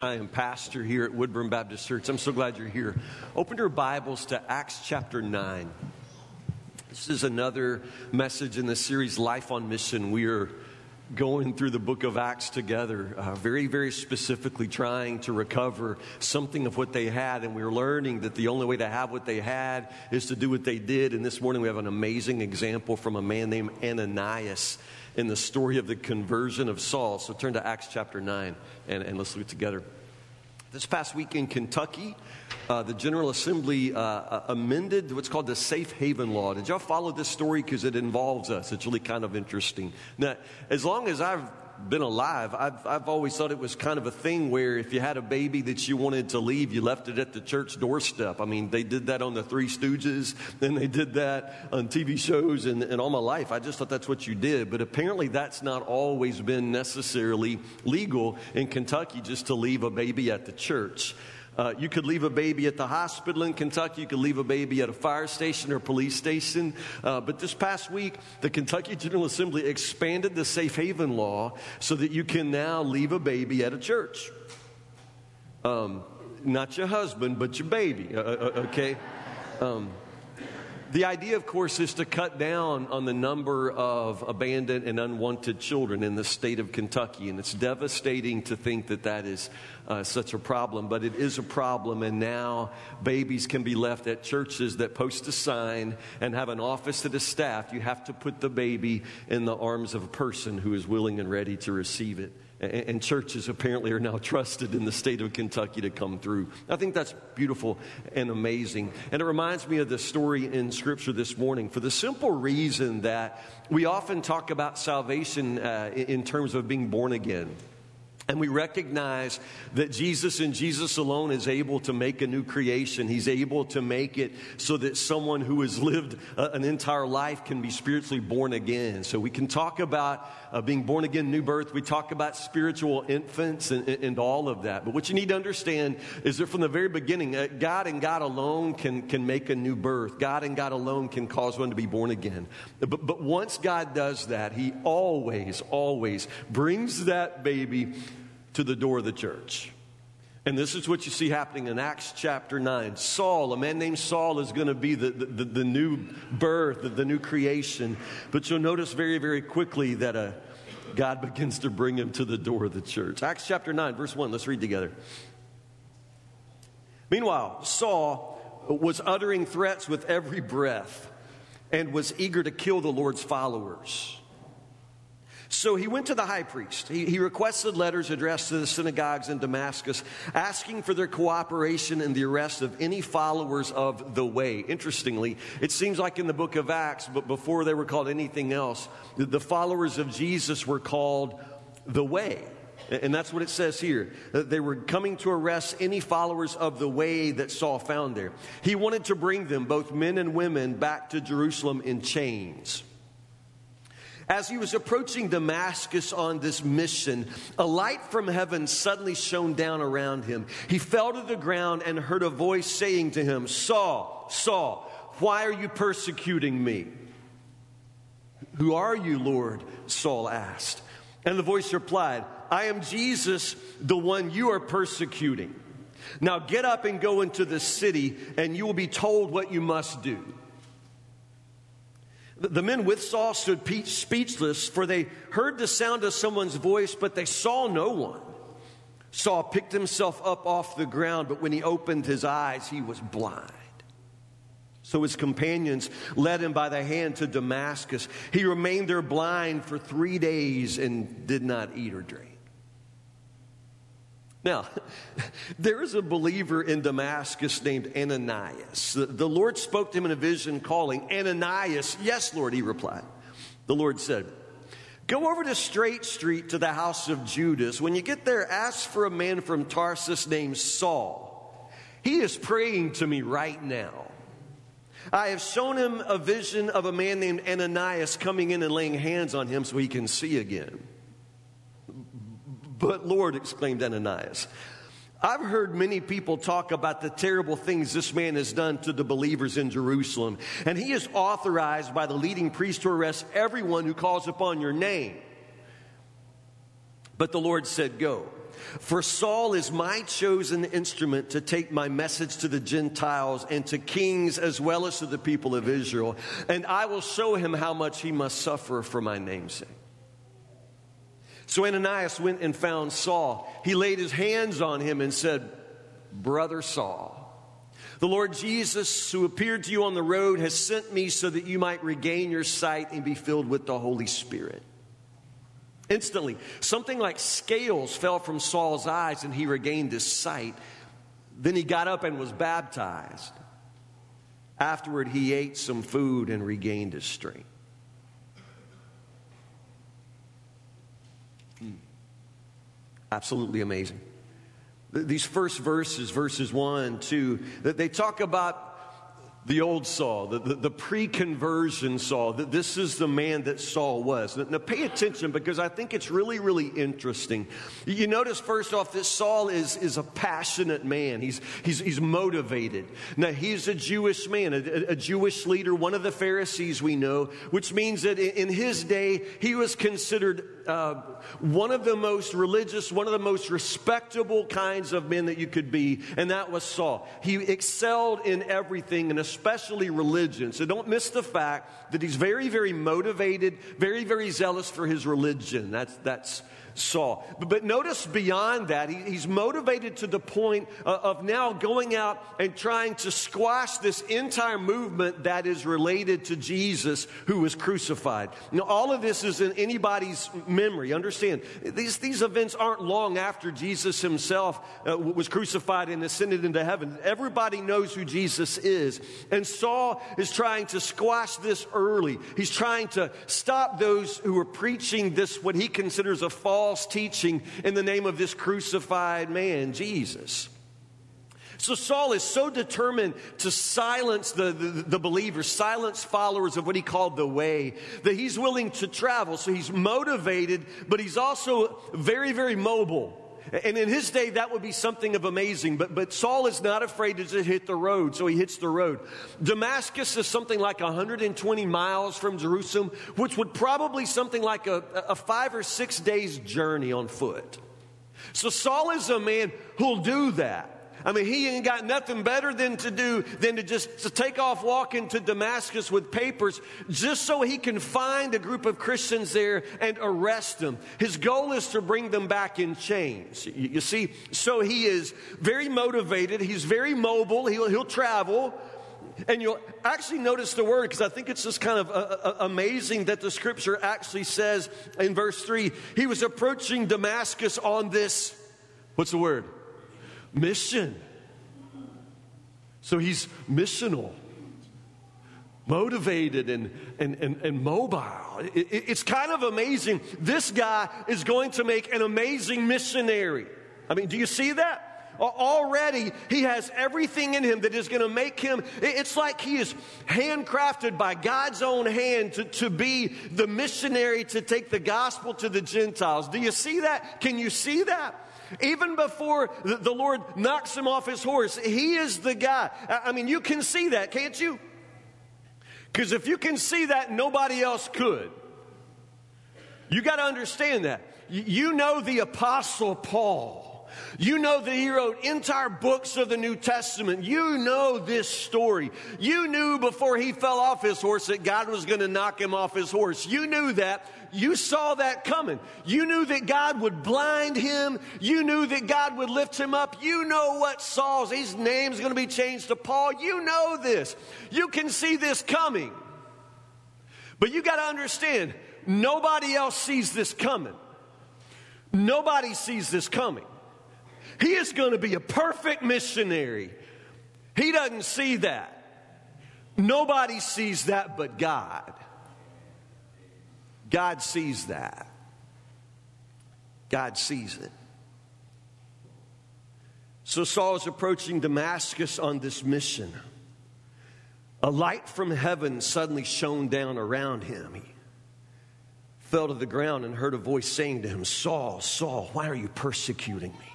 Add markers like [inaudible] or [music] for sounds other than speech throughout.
I am pastor here at Woodburn Baptist Church. I'm so glad you're here. Open your Bibles to Acts chapter 9. This is another message in the series Life on Mission. We are going through the book of Acts together, uh, very, very specifically trying to recover something of what they had. And we are learning that the only way to have what they had is to do what they did. And this morning we have an amazing example from a man named Ananias in the story of the conversion of Saul. So turn to Acts chapter 9 and, and let's look together. This past week in Kentucky, uh, the General Assembly uh, uh, amended what's called the Safe Haven Law. Did y'all follow this story? Because it involves us. It's really kind of interesting. Now, as long as I've been alive, I've, I've always thought it was kind of a thing where if you had a baby that you wanted to leave, you left it at the church doorstep. I mean, they did that on the Three Stooges, [laughs] and they did that on TV shows, and, and all my life. I just thought that's what you did. But apparently, that's not always been necessarily legal in Kentucky just to leave a baby at the church. Uh, you could leave a baby at the hospital in Kentucky. You could leave a baby at a fire station or police station. Uh, but this past week, the Kentucky General Assembly expanded the safe haven law so that you can now leave a baby at a church. Um, not your husband, but your baby, uh, uh, uh okay? Um, the idea, of course, is to cut down on the number of abandoned and unwanted children in the state of Kentucky. And it's devastating to think that that is uh, such a problem, but it is a problem. And now babies can be left at churches that post a sign and have an office that is staffed. You have to put the baby in the arms of a person who is willing and ready to receive it and churches apparently are now trusted in the state of Kentucky to come through. I think that's beautiful and amazing. And it reminds me of the story in Scripture this morning for the simple reason that we often talk about salvation uh, in terms of being born again. And we recognize that Jesus and Jesus alone is able to make a new creation. He's able to make it so that someone who has lived an entire life can be spiritually born again. So we can talk about uh, being born again, new birth. We talk about spiritual infants and, and, all of that. But what you need to understand is that from the very beginning, uh, God and God alone can, can make a new birth. God and God alone can cause one to be born again. But, but once God does that, He always, always brings that baby to the door of the church. And this is what you see happening in Acts chapter 9. Saul, a man named Saul, is going to be the, the, the new birth, the, the, new creation. But you'll notice very, very quickly that uh, God [laughs] begins to bring him to the door of the church. Acts chapter 9, verse 1. Let's read together. Meanwhile, Saul was uttering threats with every breath and was eager to kill the Lord's followers. So he went to the high priest. He, he, requested letters addressed to the synagogues in Damascus, asking for their cooperation in the arrest of any followers of the way. Interestingly, it seems like in the book of Acts, but before they were called anything else, the followers of Jesus were called the way. And that's what it says here. That They were coming to arrest any followers of the way that Saul found there. He wanted to bring them, both men and women, back to Jerusalem in chains. As he was approaching Damascus on this mission, a light from heaven suddenly shone down around him. He fell to the ground and heard a voice saying to him, Saul, Saul, why are you persecuting me? Who are you, Lord? Saul asked. And the voice replied, I am Jesus, the one you are persecuting. Now get up and go into the city, and you will be told what you must do. The men with Saul stood speechless, for they heard the sound of someone's voice, but they saw no one. Saul picked himself up off the ground, but when he opened his eyes, he was blind. So his companions led him by the hand to Damascus. He remained there blind for three days and did not eat or drink. Now, [laughs] there is a believer in Damascus named Ananias. The, Lord spoke to him in a vision, calling, Ananias. Yes, Lord, he replied. The Lord said, Go over to Straight Street to the house of Judas. When you get there, ask for a man from Tarsus named Saul. He is praying to me right now. I have shown him a vision of a man named Ananias coming in and laying hands on him so he can see again. But Lord, exclaimed Ananias, I've heard many people talk about the terrible things this man has done to the believers in Jerusalem. And he is authorized by the leading priest to arrest everyone who calls upon your name. But the Lord said, Go. For Saul is my chosen instrument to take my message to the Gentiles and to kings as well as to the people of Israel, and I will show him how much he must suffer for my name's sake. So Ananias went and found Saul. He laid his hands on him and said, Brother Saul, the Lord Jesus, who appeared to you on the road, has sent me so that you might regain your sight and be filled with the Holy Spirit. Instantly, something like scales fell from Saul's eyes and he regained his sight. Then he got up and was baptized. Afterward, he ate some food and regained his strength. Absolutely amazing. These first verses, verses 1, 2, that they talk about the old Saul, the, the, the pre conversion Saul, that this is the man that Saul was. Now, pay attention because I think it's really, really interesting. You notice, first off, that Saul is, is a passionate man, he's, he's, he's motivated. Now, he's a Jewish man, a, a Jewish leader, one of the Pharisees we know, which means that in, his day, he was considered uh, one of the most religious, one of the most respectable kinds of men that you could be, and that was Saul. He excelled in everything, and especially religion. So don't miss the fact that he's very, very motivated, very, very zealous for his religion. That's, that's Saul. But, notice beyond that, he, he's motivated to the point of, of now going out and trying to squash this entire movement that is related to Jesus who was crucified. Now, all of this is in anybody's memory. Understand, these, these events aren't long after Jesus himself uh, was crucified and ascended into heaven. Everybody knows who Jesus is. And Saul is trying to squash this early. He's trying to stop those who are preaching this, what he considers a false false teaching in the name of this crucified man, Jesus. So Saul is so determined to silence the, the, the, believers, silence followers of what he called the way, that he's willing to travel. So he's motivated, but he's also very, very mobile. And in his day, that would be something of amazing. But, but Saul is not afraid to just hit the road, so he hits the road. Damascus is something like 120 miles from Jerusalem, which would probably something like a, a five or six days journey on foot. So Saul is a man who'll do that. I mean, he ain't got nothing better than to do than to just to take off walking to Damascus with papers just so he can find a group of Christians there and arrest them. His goal is to bring them back in chains. You, see, so he is very motivated. He's very mobile. He'll, he'll travel. And you'll actually notice the word because I think it's just kind of uh, uh, amazing that the scripture actually says in verse 3 he was approaching Damascus on this, what's the word? Mission. So he's missional, motivated, and, and, and, and mobile. It, it, it's kind of amazing. This guy is going to make an amazing missionary. I mean, do you see that? Already, he has everything in him that is going to make him. It's like he is handcrafted by God's own hand to, to be the missionary to take the gospel to the Gentiles. Do you see that? Can you see that? Even before the Lord knocks him off his horse, he is the guy. I mean, you can see that, can't you? Because if you can see that, nobody else could. You got to understand that. You know the Apostle Paul. You know that he wrote entire books of the New Testament. You know this story. You knew before he fell off his horse that God was going to knock him off his horse. You knew that. You saw that coming. You knew that God would blind him. You knew that God would lift him up. You know what Saul's, his name's going to be changed to Paul. You know this. You can see this coming. But you got to understand, nobody else sees this coming. Nobody sees this coming. He is going to be a perfect missionary. He doesn't see that. Nobody sees that but God. God sees that. God sees it. So Saul is approaching Damascus on this mission. A light from heaven suddenly shone down around him. He fell to the ground and heard a voice saying to him, Saul, Saul, why are you persecuting me?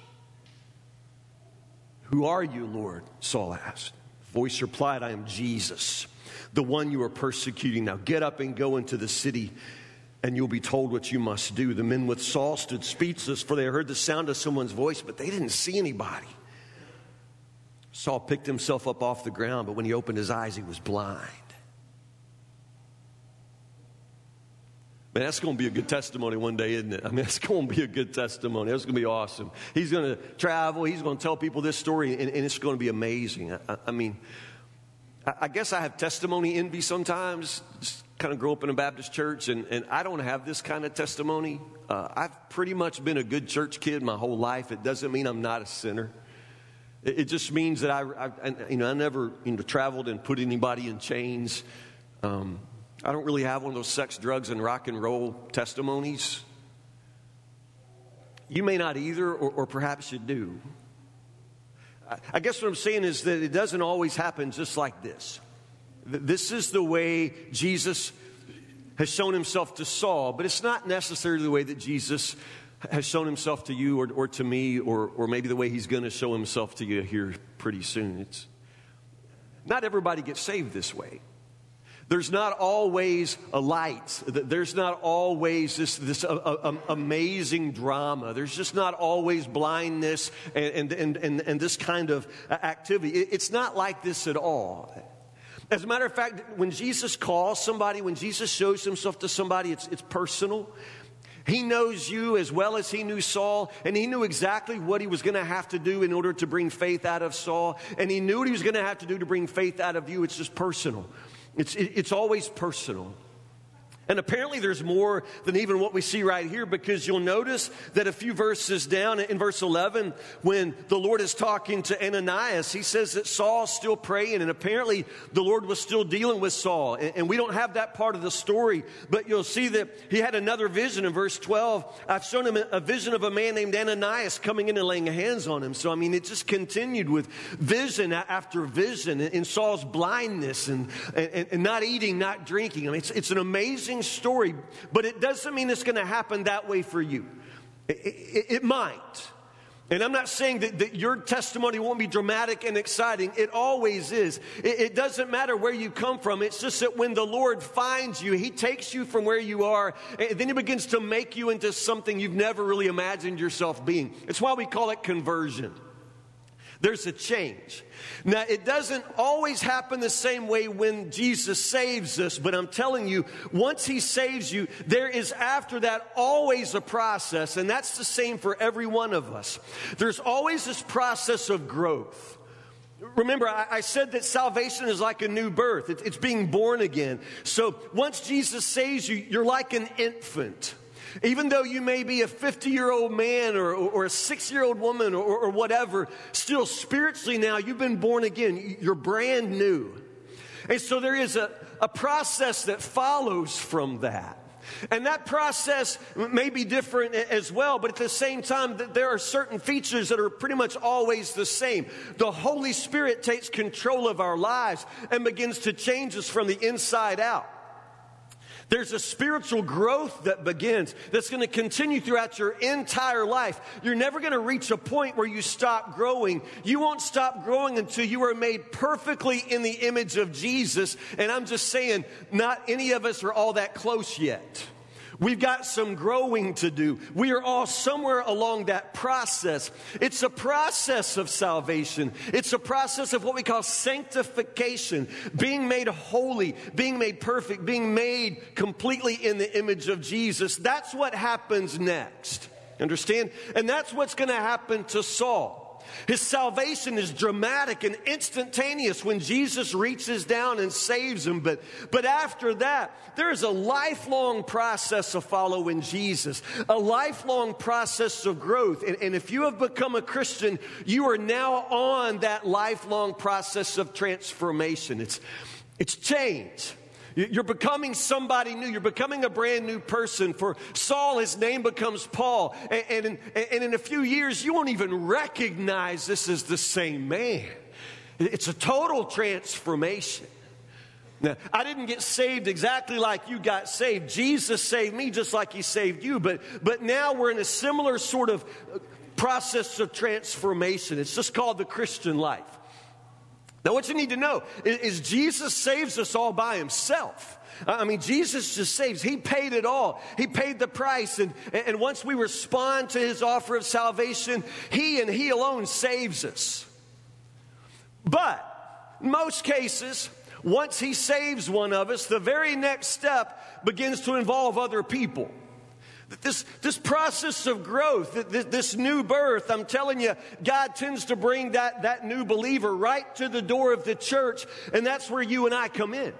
Who are you, Lord? Saul asked. Voice replied, I am Jesus, the one you are persecuting. Now get up and go into the city and you'll be told what you must do. The men with Saul stood speechless, for they heard the sound of someone's voice, but they didn't see anybody. Saul picked himself up off the ground, but when he opened his eyes, he was blind. Man, that's going to be a good testimony one day, isn't it? I mean, [laughs] that's going to be a good testimony. That's going to be awesome. He's going to travel. He's going to tell people this story, and, and it's going to be amazing. I, I mean, I, I, guess I have testimony envy sometimes. Just kind of grew up in a Baptist church, and, and I don't have this kind of testimony. Uh, I've pretty much been a good church kid my whole life. It doesn't mean I'm not a sinner. It, it just means that I, I, you know, I never you know, traveled and put anybody in chains. Um, I don't really have one of those sex, drugs, and rock and roll testimonies. You may not either, or, or perhaps you do. I guess what I'm saying is that it doesn't always happen just like this. This is the way Jesus has shown himself to Saul, but it's not necessarily the way that Jesus has shown himself to you or, or to me, or, or maybe the way he's going to show himself to you here pretty soon. It's, not everybody gets saved this way. There's not always a light. There's not always this, this amazing drama. There's just not always blindness and, and, and, and, this kind of activity. It's not like this at all. As a matter of fact, when Jesus calls somebody, when Jesus shows himself to somebody, it's, it's personal. He knows you as well as he knew Saul, and he knew exactly what he was going to have to do in order to bring faith out of Saul, and he knew what he was going to have to do to bring faith out of you. It's just personal. It's, it's always personal. And apparently, there's more than even what we see right here because you'll notice that a few verses down in verse 11, when the Lord is talking to Ananias, he says that Saul's still praying, and apparently the Lord was still dealing with Saul. And we don't have that part of the story, but you'll see that he had another vision in verse 12. I've shown him a vision of a man named Ananias coming in and laying hands on him. So, I mean, it just continued with vision after vision in Saul's blindness and, and, and not eating, not drinking. I mean, it's, it's an amazing amazing story, but it doesn't mean it's going to happen that way for you. It, it, it might. And I'm not saying that, that, your testimony won't be dramatic and exciting. It always is. It, it, doesn't matter where you come from. It's just that when the Lord finds you, He takes you from where you are, and then He begins to make you into something you've never really imagined yourself being. It's why we call it conversion. There's a change. Now, it doesn't always happen the same way when Jesus saves us, but I'm telling you, once He saves you, there is after that always a process, and that's the same for every one of us. There's always this process of growth. Remember, I, said that salvation is like a new birth. It, it's being born again. So once Jesus saves you, you're like an infant. Even though you may be a 50 year old man or, or a six year old woman or, or whatever, still spiritually now you've been born again. You're brand new. And so there is a, a process that follows from that. And that process may be different as well, but at the same time, there are certain features that are pretty much always the same. The Holy Spirit takes control of our lives and begins to change us from the inside out. There's a spiritual growth that begins that's going to continue throughout your entire life. You're never going to reach a point where you stop growing. You won't stop growing until you are made perfectly in the image of Jesus. And I'm just saying, not any of us are all that close yet. We've got some growing to do. We are all somewhere along that process. It's a process of salvation. It's a process of what we call sanctification, being made holy, being made perfect, being made completely in the image of Jesus. That's what happens next. Understand? And that's what's going to happen to Saul. His salvation is dramatic and instantaneous when Jesus reaches down and saves him. But, but after that, there's a lifelong process of following Jesus, a lifelong process of growth. And, and if you have become a Christian, you are now on that lifelong process of transformation. It's, it's change. You're becoming somebody new. You're becoming a brand new person. For Saul, his name becomes Paul. And, and, in, and in a few years, you won't even recognize this as the same man. It's a total transformation. Now, I didn't get saved exactly like you got saved. Jesus saved me just like he saved you. But, but now we're in a similar sort of process of transformation. It's just called the Christian life. Now, what you need to know is, is Jesus saves us all by himself. I mean, Jesus just saves. He paid it all. He paid the price. And, and once we respond to his offer of salvation, he and he alone saves us. But most cases, once he saves one of us, the very next step begins to involve other people. This, this process of growth, this, this, new birth, I'm telling you, God tends to bring that, that new believer right to the door of the church, and that's where you and I come in.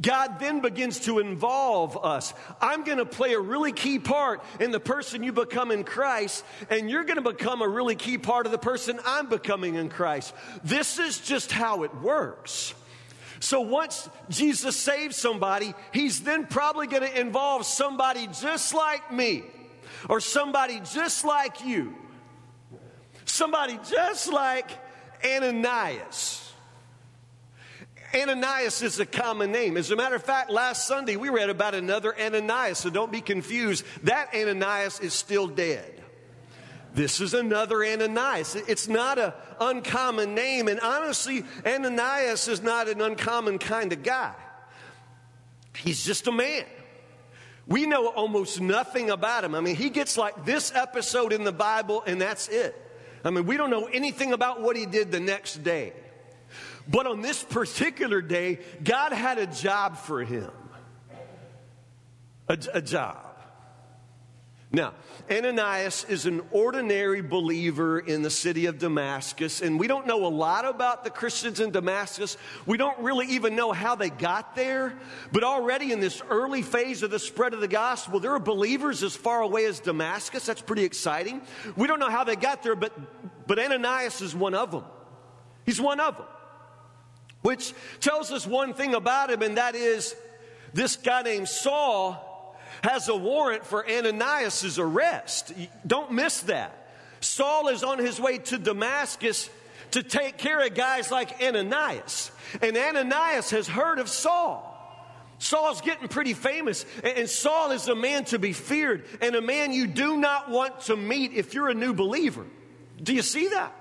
God then begins to involve us. I'm going to play a really key part in the person you become in Christ, and you're going to become a really key part of the person I'm becoming in Christ. This is just how it works. So once Jesus saves somebody, he's then probably going to involve somebody just like me or somebody just like you, somebody just like Ananias. Ananias is a common name. As a matter of fact, last Sunday we read about another Ananias, so don't be confused. That Ananias is still dead. This is another Ananias. It's not an uncommon name, and honestly, Ananias is not an uncommon kind of guy. He's just a man. We know almost nothing about him. I mean, he gets like this episode in the Bible, and that's it. I mean, we don't know anything about what he did the next day. But on this particular day, God had a job for him. A, a job. Now, Ananias is an ordinary believer in the city of Damascus, and we don't know a lot about the Christians in Damascus. We don't really even know how they got there, but already in this early phase of the spread of the gospel, there are believers as far away as Damascus. That's pretty exciting. We don't know how they got there, but, but Ananias is one of them. He's one of them which tells us one thing about him, and that is this guy named Saul has a warrant for Ananias' arrest. Don't miss that. Saul is on his way to Damascus to take care of guys like Ananias. And Ananias has heard of Saul. Saul's getting pretty famous, and Saul is a man to be feared and a man you do not want to meet if you're a new believer. Do you see that?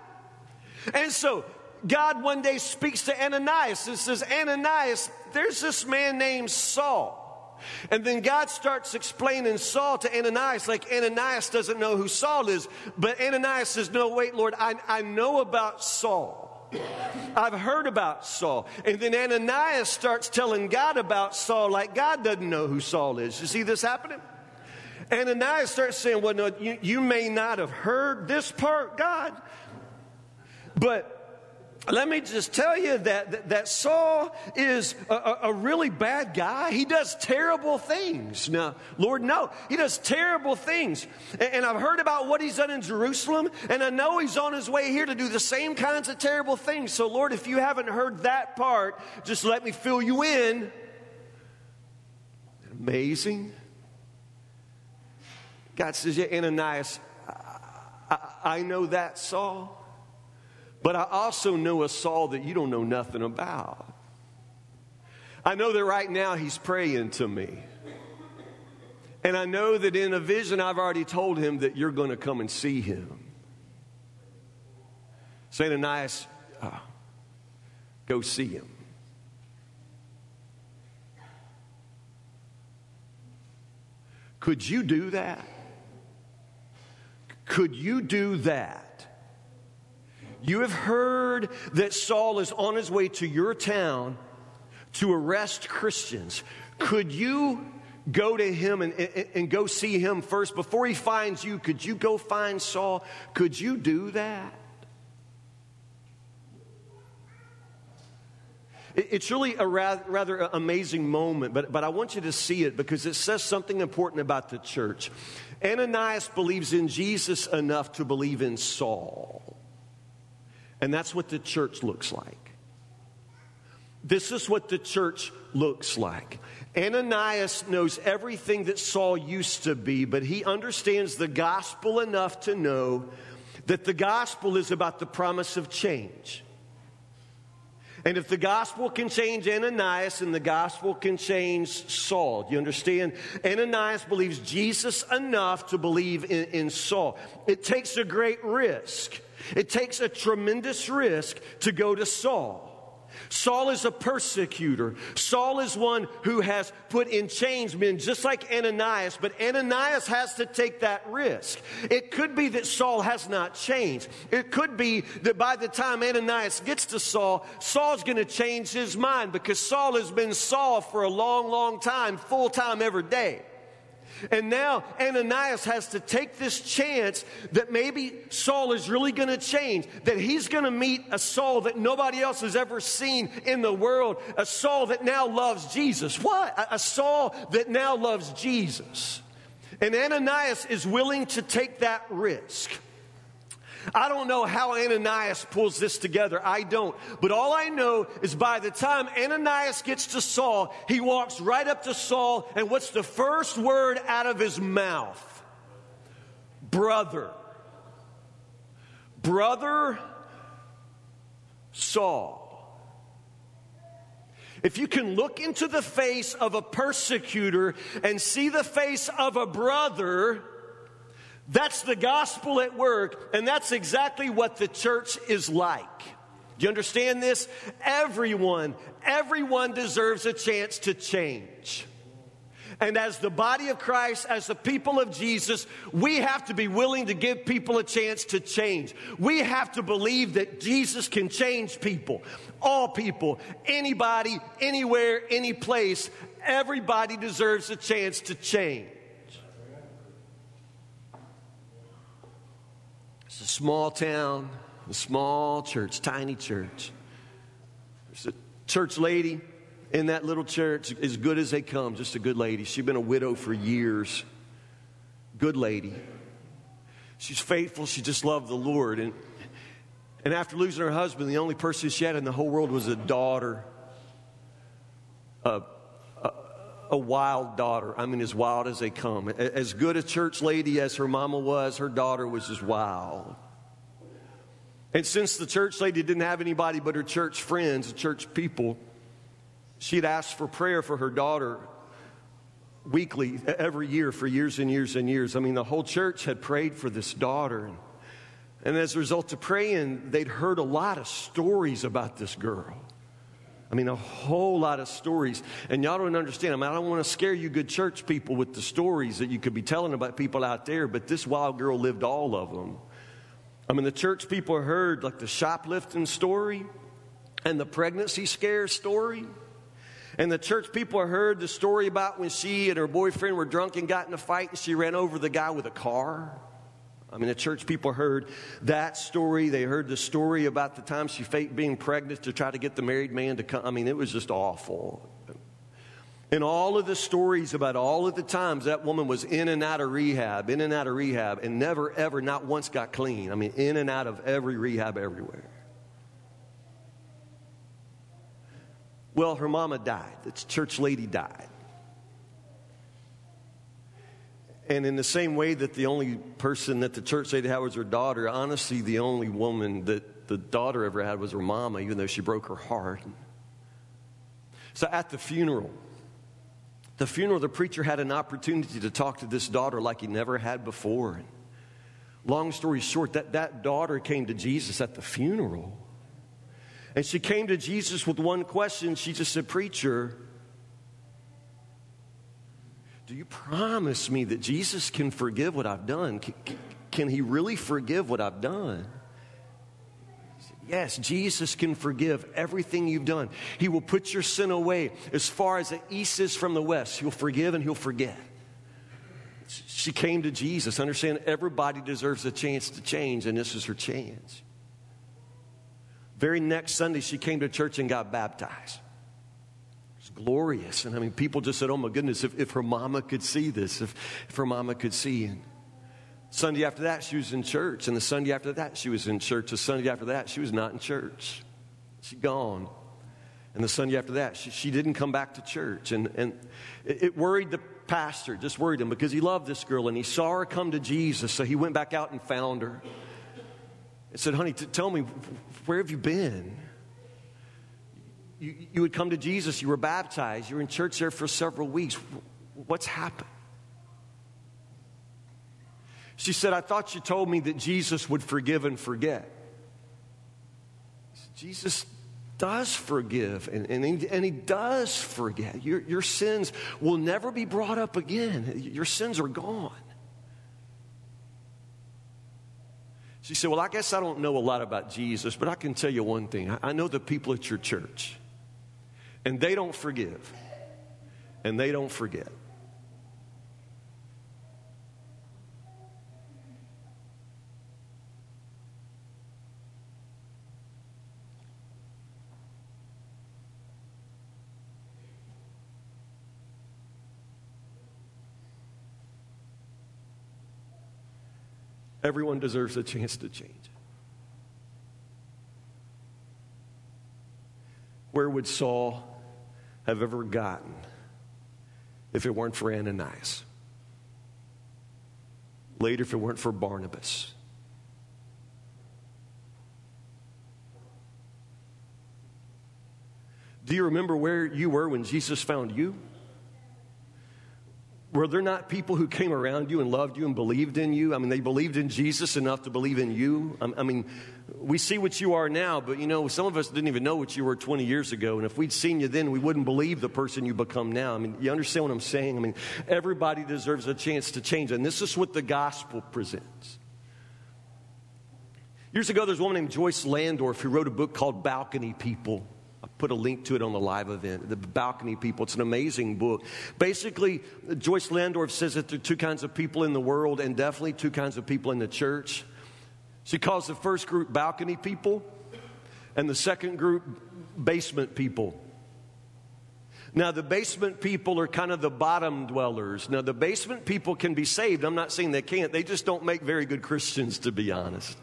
And so God one day speaks to Ananias and says, Ananias, there's this man named Saul. And then God starts explaining Saul to Ananias, like Ananias doesn't know who Saul is. But Ananias says, No, wait, Lord, I, I know about Saul. I've heard about Saul. And then Ananias starts telling God about Saul, like God doesn't know who Saul is. You see this happening? Ananias starts saying, Well, no, you, you may not have heard this part, God, but let me just tell you that, that, Saul is a, a, really bad guy. He does terrible things. Now, Lord, no, he does terrible things. And, I've heard about what he's done in Jerusalem, and I know he's on his way here to do the same kinds of terrible things. So, Lord, if you haven't heard that part, just let me fill you in. Amazing. God says, Yeah, Ananias, I, I know that, Saul. But I also know a Saul that you don't know nothing about. I know that right now he's praying to me. And I know that in a vision, I've already told him that you're going to come and see him. St. Ananias, uh, go see him. Could you do that? Could you do that? You have heard that Saul is on his way to your town to arrest Christians. Could you go to him and, and, and, go see him first before he finds you? Could you go find Saul? Could you do that? It's really a rather, rather amazing moment, but, but I want you to see it because it says something important about the church. Ananias believes in Jesus enough to believe in Saul. And that's what the church looks like. This is what the church looks like. Ananias knows everything that Saul used to be, but he understands the gospel enough to know that the gospel is about the promise of change. And if the gospel can change Ananias and the gospel can change Saul, do you understand? Ananias believes Jesus enough to believe in, in Saul. It takes a great risk It takes a tremendous risk to go to Saul. Saul is a persecutor. Saul is one who has put in chains men just like Ananias, but Ananias has to take that risk. It could be that Saul has not changed. It could be that by the time Ananias gets to Saul, Saul's going to change his mind because Saul has been Saul for a long, long time, full time every day. And now Ananias has to take this chance that maybe Saul is really going to change, that he's going to meet a Saul that nobody else has ever seen in the world, a Saul that now loves Jesus. What? A, Saul that now loves Jesus. And Ananias is willing to take that risk. I don't know how Ananias pulls this together. I don't. But all I know is by the time Ananias gets to Saul, he walks right up to Saul, and what's the first word out of his mouth? Brother. Brother Saul. If you can look into the face of a persecutor and see the face of a brother, that's the gospel at work, and that's exactly what the church is like. Do you understand this? Everyone, everyone deserves a chance to change. And as the body of Christ, as the people of Jesus, we have to be willing to give people a chance to change. We have to believe that Jesus can change people, all people, anybody, anywhere, any place. Everybody deserves a chance to change. It's a small town, a small church, tiny church. There's a church lady in that little church, as good as they come, just a good lady. She's been a widow for years. Good lady. She's faithful. She just loved the Lord. And, and after losing her husband, the only person she had in the whole world was a daughter. A wild daughter. I mean, as wild as they come. As good a church lady as her mama was, her daughter was as wild. And since the church lady didn't have anybody but her church friends, the church people, she'd asked for prayer for her daughter weekly, every year, for years and years and years. I mean, the whole church had prayed for this daughter. And as a result of praying, they'd heard a lot of stories about this girl. I mean, a whole lot of stories. And y'all don't understand. I mean, I don't want to scare you good church people with the stories that you could be telling about people out there, but this wild girl lived all of them. I mean, the church people heard like the shoplifting story and the pregnancy scare story. And the church people heard the story about when she and her boyfriend were drunk and got in a fight and she ran over the guy with a car. I mean, the church people heard that story. They heard the story about the time she faked being pregnant to try to get the married man to come. I mean, it was just awful. And all of the stories about all of the times that woman was in and out of rehab, in and out of rehab, and never, ever, not once got clean. I mean, in and out of every rehab everywhere. Well, her mama died. The church lady died. And in the same way that the only person that the church lady had was her daughter, honestly, the only woman that the daughter ever had was her mama, even though she broke her heart. So at the funeral, the funeral, the preacher had an opportunity to talk to this daughter like he never had before. Long story short, that, that daughter came to Jesus at the funeral. And she came to Jesus with one question. She just said, Preacher, do you promise me that Jesus can forgive what I've done? Can, he really forgive what I've done? Yes, Jesus can forgive everything you've done. He will put your sin away as far as the east is from the west. He'll forgive and he'll forget. She came to Jesus. Understand, everybody deserves a chance to change, and this is her chance. Very next Sunday, she came to church and got baptized glorious. And I mean, people just said, oh my goodness, if, if her mama could see this, if, if her mama could see. And Sunday after that, she was in church. And the Sunday after that, she was in church. The Sunday after that, she was not in church. She'd gone. And the Sunday after that, she, she didn't come back to church. And, and it, it worried the pastor, just worried him because he loved this girl and he saw her come to Jesus. So he went back out and found her and said, Honey, t- tell me, where have you been? You, you would come to Jesus, you were baptized, you were in church there for several weeks. What's happened? She said, I thought you told me that Jesus would forgive and forget. Said, Jesus does forgive and, and, he, and he does forget. Your, your sins will never be brought up again, your sins are gone. She said, Well, I guess I don't know a lot about Jesus, but I can tell you one thing. I know the people at your church, and they don't forgive, and they don't forget. Everyone deserves a chance to change. Where would Saul have ever gotten if it weren't for Ananias? Later, if it weren't for Barnabas? Do you remember where you were when Jesus found you? Were there not people who came around you and loved you and believed in you? I mean, they believed in Jesus enough to believe in you. I mean, we see what you are now, but you know, some of us didn't even know what you were 20 years ago. And if we'd seen you then, we wouldn't believe the person you become now. I mean, you understand what I'm saying? I mean, everybody deserves a chance to change. And this is what the gospel presents. Years ago, there's a woman named Joyce Landorf who wrote a book called Balcony People put a link to it on the live event, The Balcony People. It's an amazing book. Basically, Joyce Landorf says that there are two kinds of people in the world and definitely two kinds of people in the church. She calls the first group balcony people and the second group basement people. Now, the basement people are kind of the bottom dwellers. Now, the basement people can be saved. I'm not saying they can't, they just don't make very good Christians, to be honest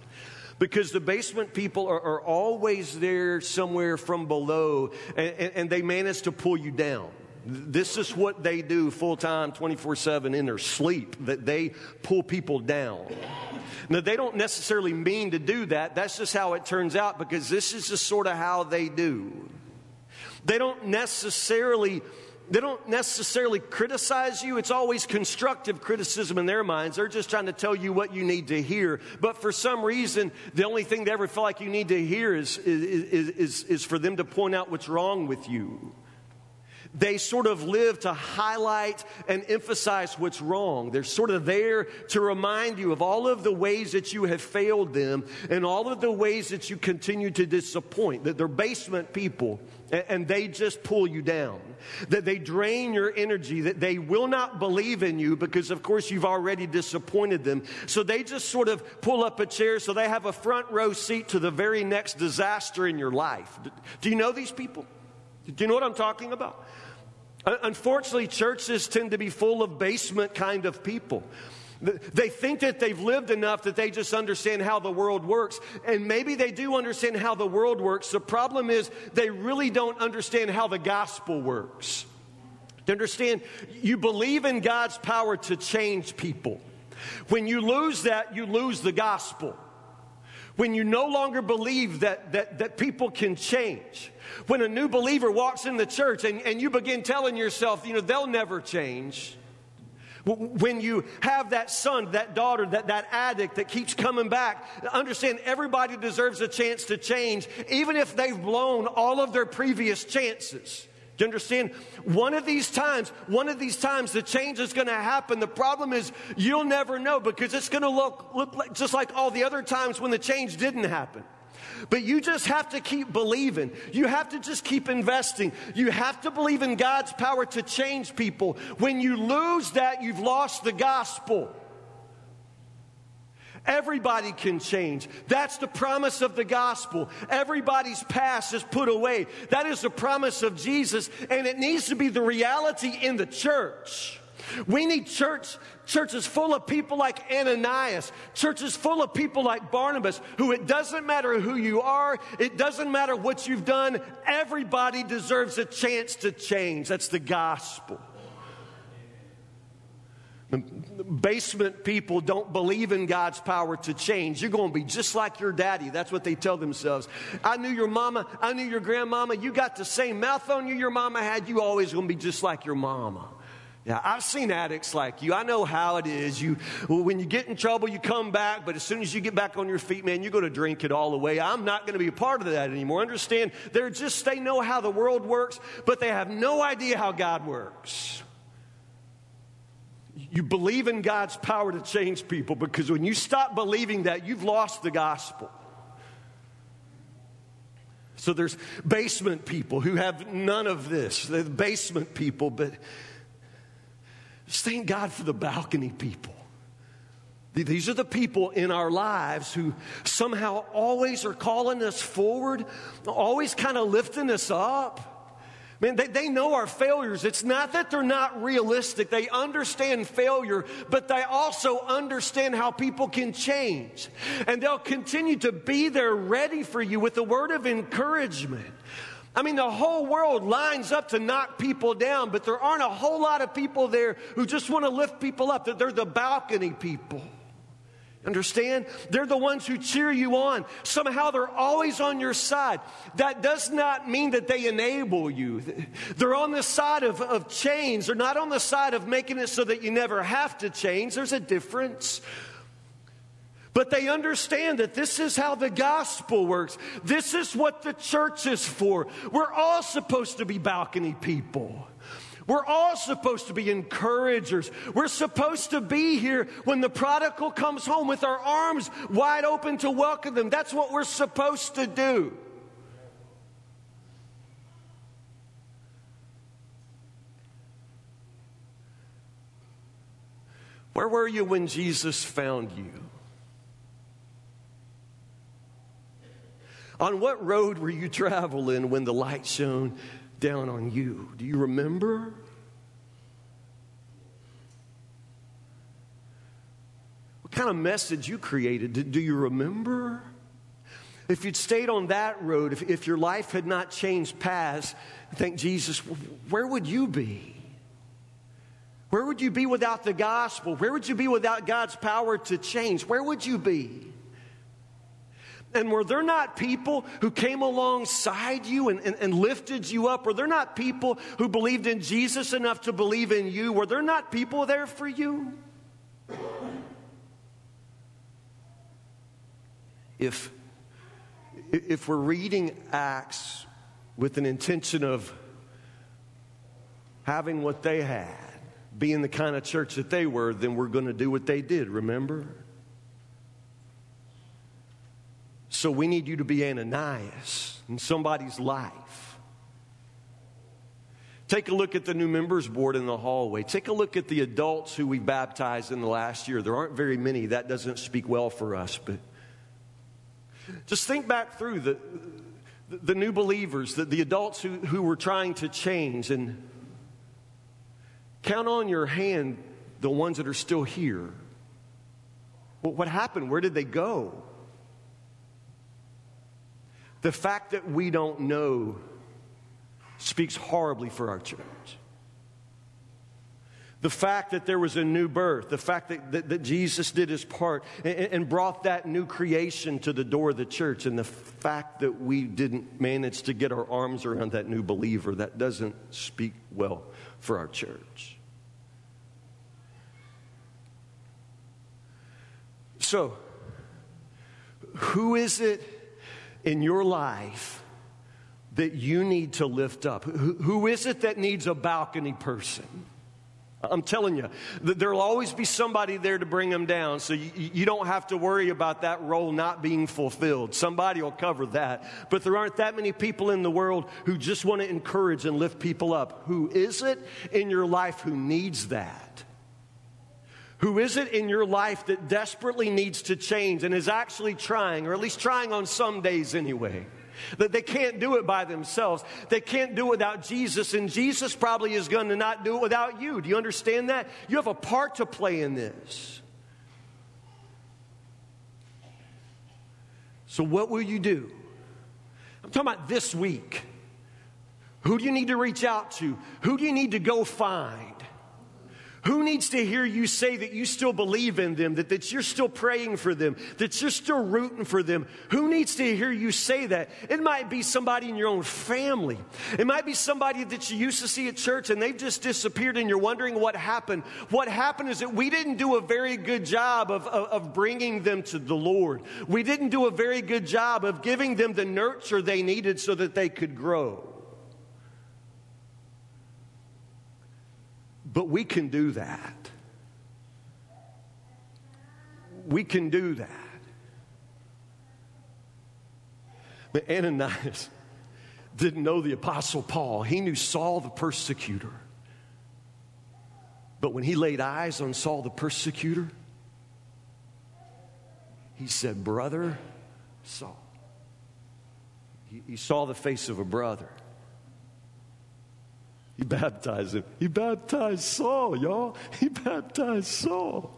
because the basement people are, are always there somewhere from below and, and, and they manage to pull you down. This is what they do full time, 24 7 in their sleep, that they pull people down. Now, they don't necessarily mean to do that. That's just how it turns out because this is just sort of how they do. They don't necessarily they don't necessarily criticize you. It's always constructive criticism in their minds. They're just trying to tell you what you need to hear. But for some reason, the only thing they ever feel like you need to hear is, is, is, is for them to point out what's wrong with you they sort of live to highlight and emphasize what's wrong. They're sort of there to remind you of all of the ways that you have failed them and all of the ways that you continue to disappoint. That they're basement people and they just pull you down. That they drain your energy, that they will not believe in you because, of course, you've already disappointed them. So they just sort of pull up a chair so they have a front row seat to the very next disaster in your life. Do you know these people? Do you know what I'm talking about? Uh, unfortunately, churches tend to be full of basement kind of people. They think that they've lived enough that they just understand how the world works. And maybe they do understand how the world works. The problem is they really don't understand how the gospel works. To understand, you believe in God's power to change people. When you lose that, you lose the gospel. When you no longer believe that, that, that people can change. When a new believer walks in the church and, and you begin telling yourself, you know, they'll never change. When you have that son, that daughter, that, that addict that keeps coming back, understand everybody deserves a chance to change, even if they've blown all of their previous chances. Do you understand? One of these times, one of these times, the change is going to happen. The problem is you'll never know because it's going to look, look like, just like all the other times when the change didn't happen. But you just have to keep believing. You have to just keep investing. You have to believe in God's power to change people. When you lose that, you've lost the gospel. Everybody can change. That's the promise of the gospel. Everybody's past is put away. That is the promise of Jesus, and it needs to be the reality in the church. We need church, churches full of people like Ananias, churches full of people like Barnabas, who it doesn't matter who you are, it doesn't matter what you've done, everybody deserves a chance to change. That's the gospel. Basement people don't believe in God's power to change. You're going to be just like your daddy. That's what they tell themselves. I knew your mama. I knew your grandmama. You got the same mouth on you your mama had. You always going to be just like your mama. Yeah, I've seen addicts like you. I know how it is. You, when you get in trouble, you come back, but as soon as you get back on your feet, man, you're going to drink it all away. I'm not going to be a part of that anymore. Understand? They're just, they know how the world works, but they have no idea how God works. You believe in God's power to change people because when you stop believing that, you've lost the gospel. So there's basement people who have none of this. They're the basement people, but thank God for the balcony people. These are the people in our lives who somehow always are calling us forward, always kind of lifting us up. Man, they, they know our failures. It's not that they're not realistic. They understand failure, but they also understand how people can change. And they'll continue to be there ready for you with a word of encouragement. I mean, the whole world lines up to knock people down, but there aren't a whole lot of people there who just want to lift people up. They're the balcony people. Understand? They're the ones who cheer you on. Somehow they're always on your side. That does not mean that they enable you. They're on the side of, of change. They're not on the side of making it so that you never have to change. There's a difference. But they understand that this is how the gospel works. This is what the church is for. We're all supposed to be balcony people. We're all supposed to be encouragers. We're supposed to be here when the prodigal comes home with our arms wide open to welcome them. That's what we're supposed to do. Where were you when Jesus found you? On what road were you traveling when the light shone down on you? Do you remember? What kind of message you created? Do you remember? If you'd stayed on that road, if, if your life had not changed paths, thank Jesus, where would you be? Where would you be without the gospel? Where would you be without God's power to change? Where would you be? And were there not people who came alongside you and, and, and, lifted you up? Were there not people who believed in Jesus enough to believe in you? Were there not people there for you? If, if we're reading Acts with an intention of having what they had, being the kind of church that they were, then we're going to do what they did, remember? So we need you to be Ananias in somebody's life. Take a look at the new members board in the hallway. Take a look at the adults who we baptized in the last year. There aren't very many. That doesn't speak well for us, but just think back through the, the new believers, the, the adults who, who were trying to change, and count on your hand the ones that are still here. Well, what happened? Where did they go? The fact that we don't know speaks horribly for our church. The fact that there was a new birth, the fact that, that, that Jesus did his part and, and, brought that new creation to the door of the church, and the fact that we didn't manage to get our arms around that new believer, that doesn't speak well for our church. So, who is it in your life that you need to lift up? Who, is it that needs a balcony person? I'm telling you, there'll always be somebody there to bring them down, so you, you, don't have to worry about that role not being fulfilled. Somebody will cover that. But there aren't that many people in the world who just want to encourage and lift people up. Who is it in your life who needs that? Who is it in your life that desperately needs to change and is actually trying, or at least trying on some days anyway? That they can't do it by themselves. They can't do it without Jesus, and Jesus probably is going to not do it without you. Do you understand that? You have a part to play in this. So, what will you do? I'm talking about this week. Who do you need to reach out to? Who do you need to go find? Who needs to hear you say that you still believe in them, that, that you're still praying for them, that you're still rooting for them? Who needs to hear you say that? It might be somebody in your own family. It might be somebody that you used to see at church and they've just disappeared and you're wondering what happened. What happened is that we didn't do a very good job of, of, of bringing them to the Lord. We didn't do a very good job of giving them the nurture they needed so that they could grow. But we can do that. We can do that. But Ananias didn't know the Apostle Paul. He knew Saul the persecutor. But when he laid eyes on Saul the persecutor, he said, Brother Saul. He, he saw the face of a brother. He baptized him. He baptized Saul, y'all. [laughs] He baptized Saul.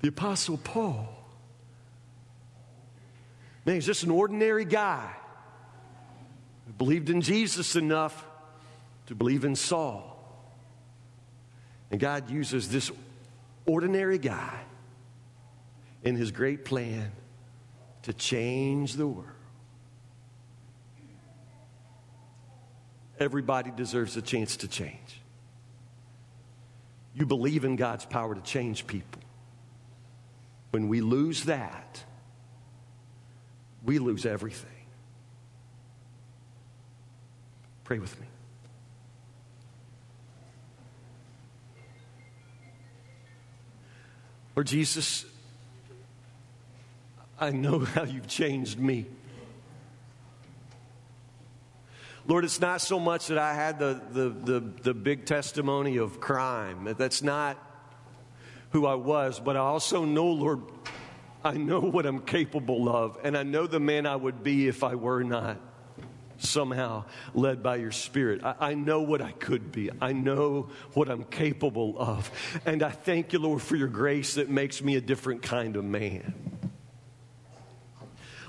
The Apostle Paul. Man, he's just an ordinary guy who believed in Jesus enough to believe in Saul. And God uses this ordinary guy in his great plan to change the world. Everybody deserves a chance to change. You believe in God's power to change people. When we lose that, we lose everything. Pray with me. Lord Jesus, I know how you've changed me. Lord, it's not so much that I had the, the, the, the, big testimony of crime. That's not who I was, but I also know, Lord, I know what I'm capable of, and I know the man I would be if I were not somehow led by your Spirit. I, I, know what I could be. I know what I'm capable of. And I thank you, Lord, for your grace that makes me a different kind of man.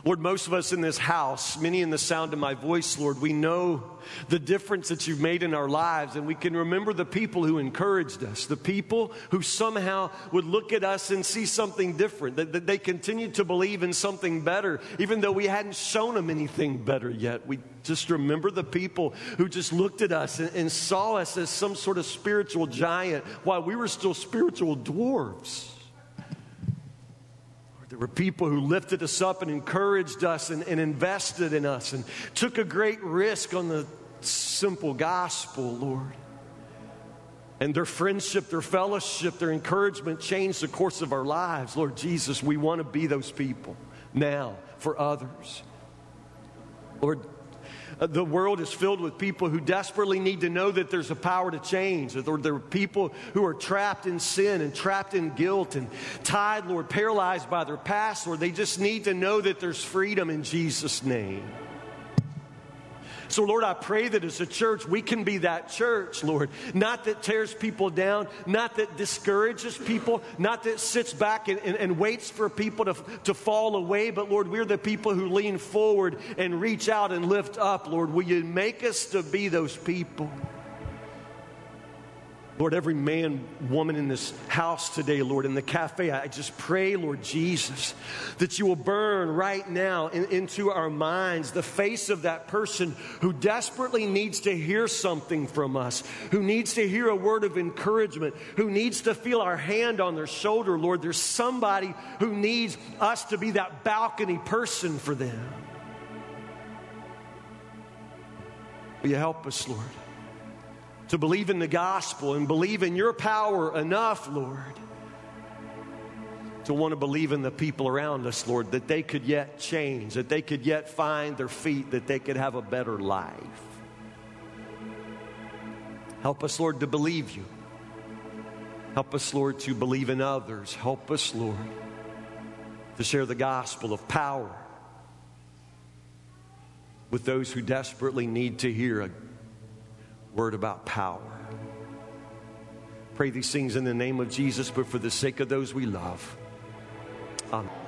Lord, most of us in this house, many in the sound of my voice, Lord, we know the difference that you've made in our lives, and we can remember the people who encouraged us, the people who somehow would look at us and see something different, that, that they continued to believe in something better, even though we hadn't shown them anything better yet. We just remember the people who just looked at us and, and saw us as some sort of spiritual giant while we were still spiritual dwarves. There were people who lifted us up and encouraged us and, and invested in us and took a great risk on the simple gospel, Lord. And their friendship, their fellowship, their encouragement changed the course of our lives. Lord Jesus, we want to be those people now for others. Lord, Uh, the world is filled with people who desperately need to know that there's a power to change. Or there are people who are trapped in sin and trapped in guilt and tied, Lord, paralyzed by their past, Lord. They just need to know that there's freedom in Jesus' name. So, Lord, I pray that as a church, we can be that church, Lord. Not that tears people down, not that discourages people, not that sits back and, and, and waits for people to, to fall away, but, Lord, we're the people who lean forward and reach out and lift up, Lord. Will you make us to be those people? Lord, every man, woman in this house today, Lord, in the cafe, I just pray, Lord Jesus, that you will burn right now in, into our minds the face of that person who desperately needs to hear something from us, who needs to hear a word of encouragement, who needs to feel our hand on their shoulder, Lord. There's somebody who needs us to be that balcony person for them. Will you help us, Lord? To believe in the gospel and believe in your power enough, Lord, to want to believe in the people around us, Lord, that they could yet change, that they could yet find their feet, that they could have a better life. Help us, Lord, to believe you. Help us, Lord, to believe in others. Help us, Lord, to share the gospel of power with those who desperately need to hear word about power. Pray these things in the name of Jesus, but for the sake of those we love. Amen.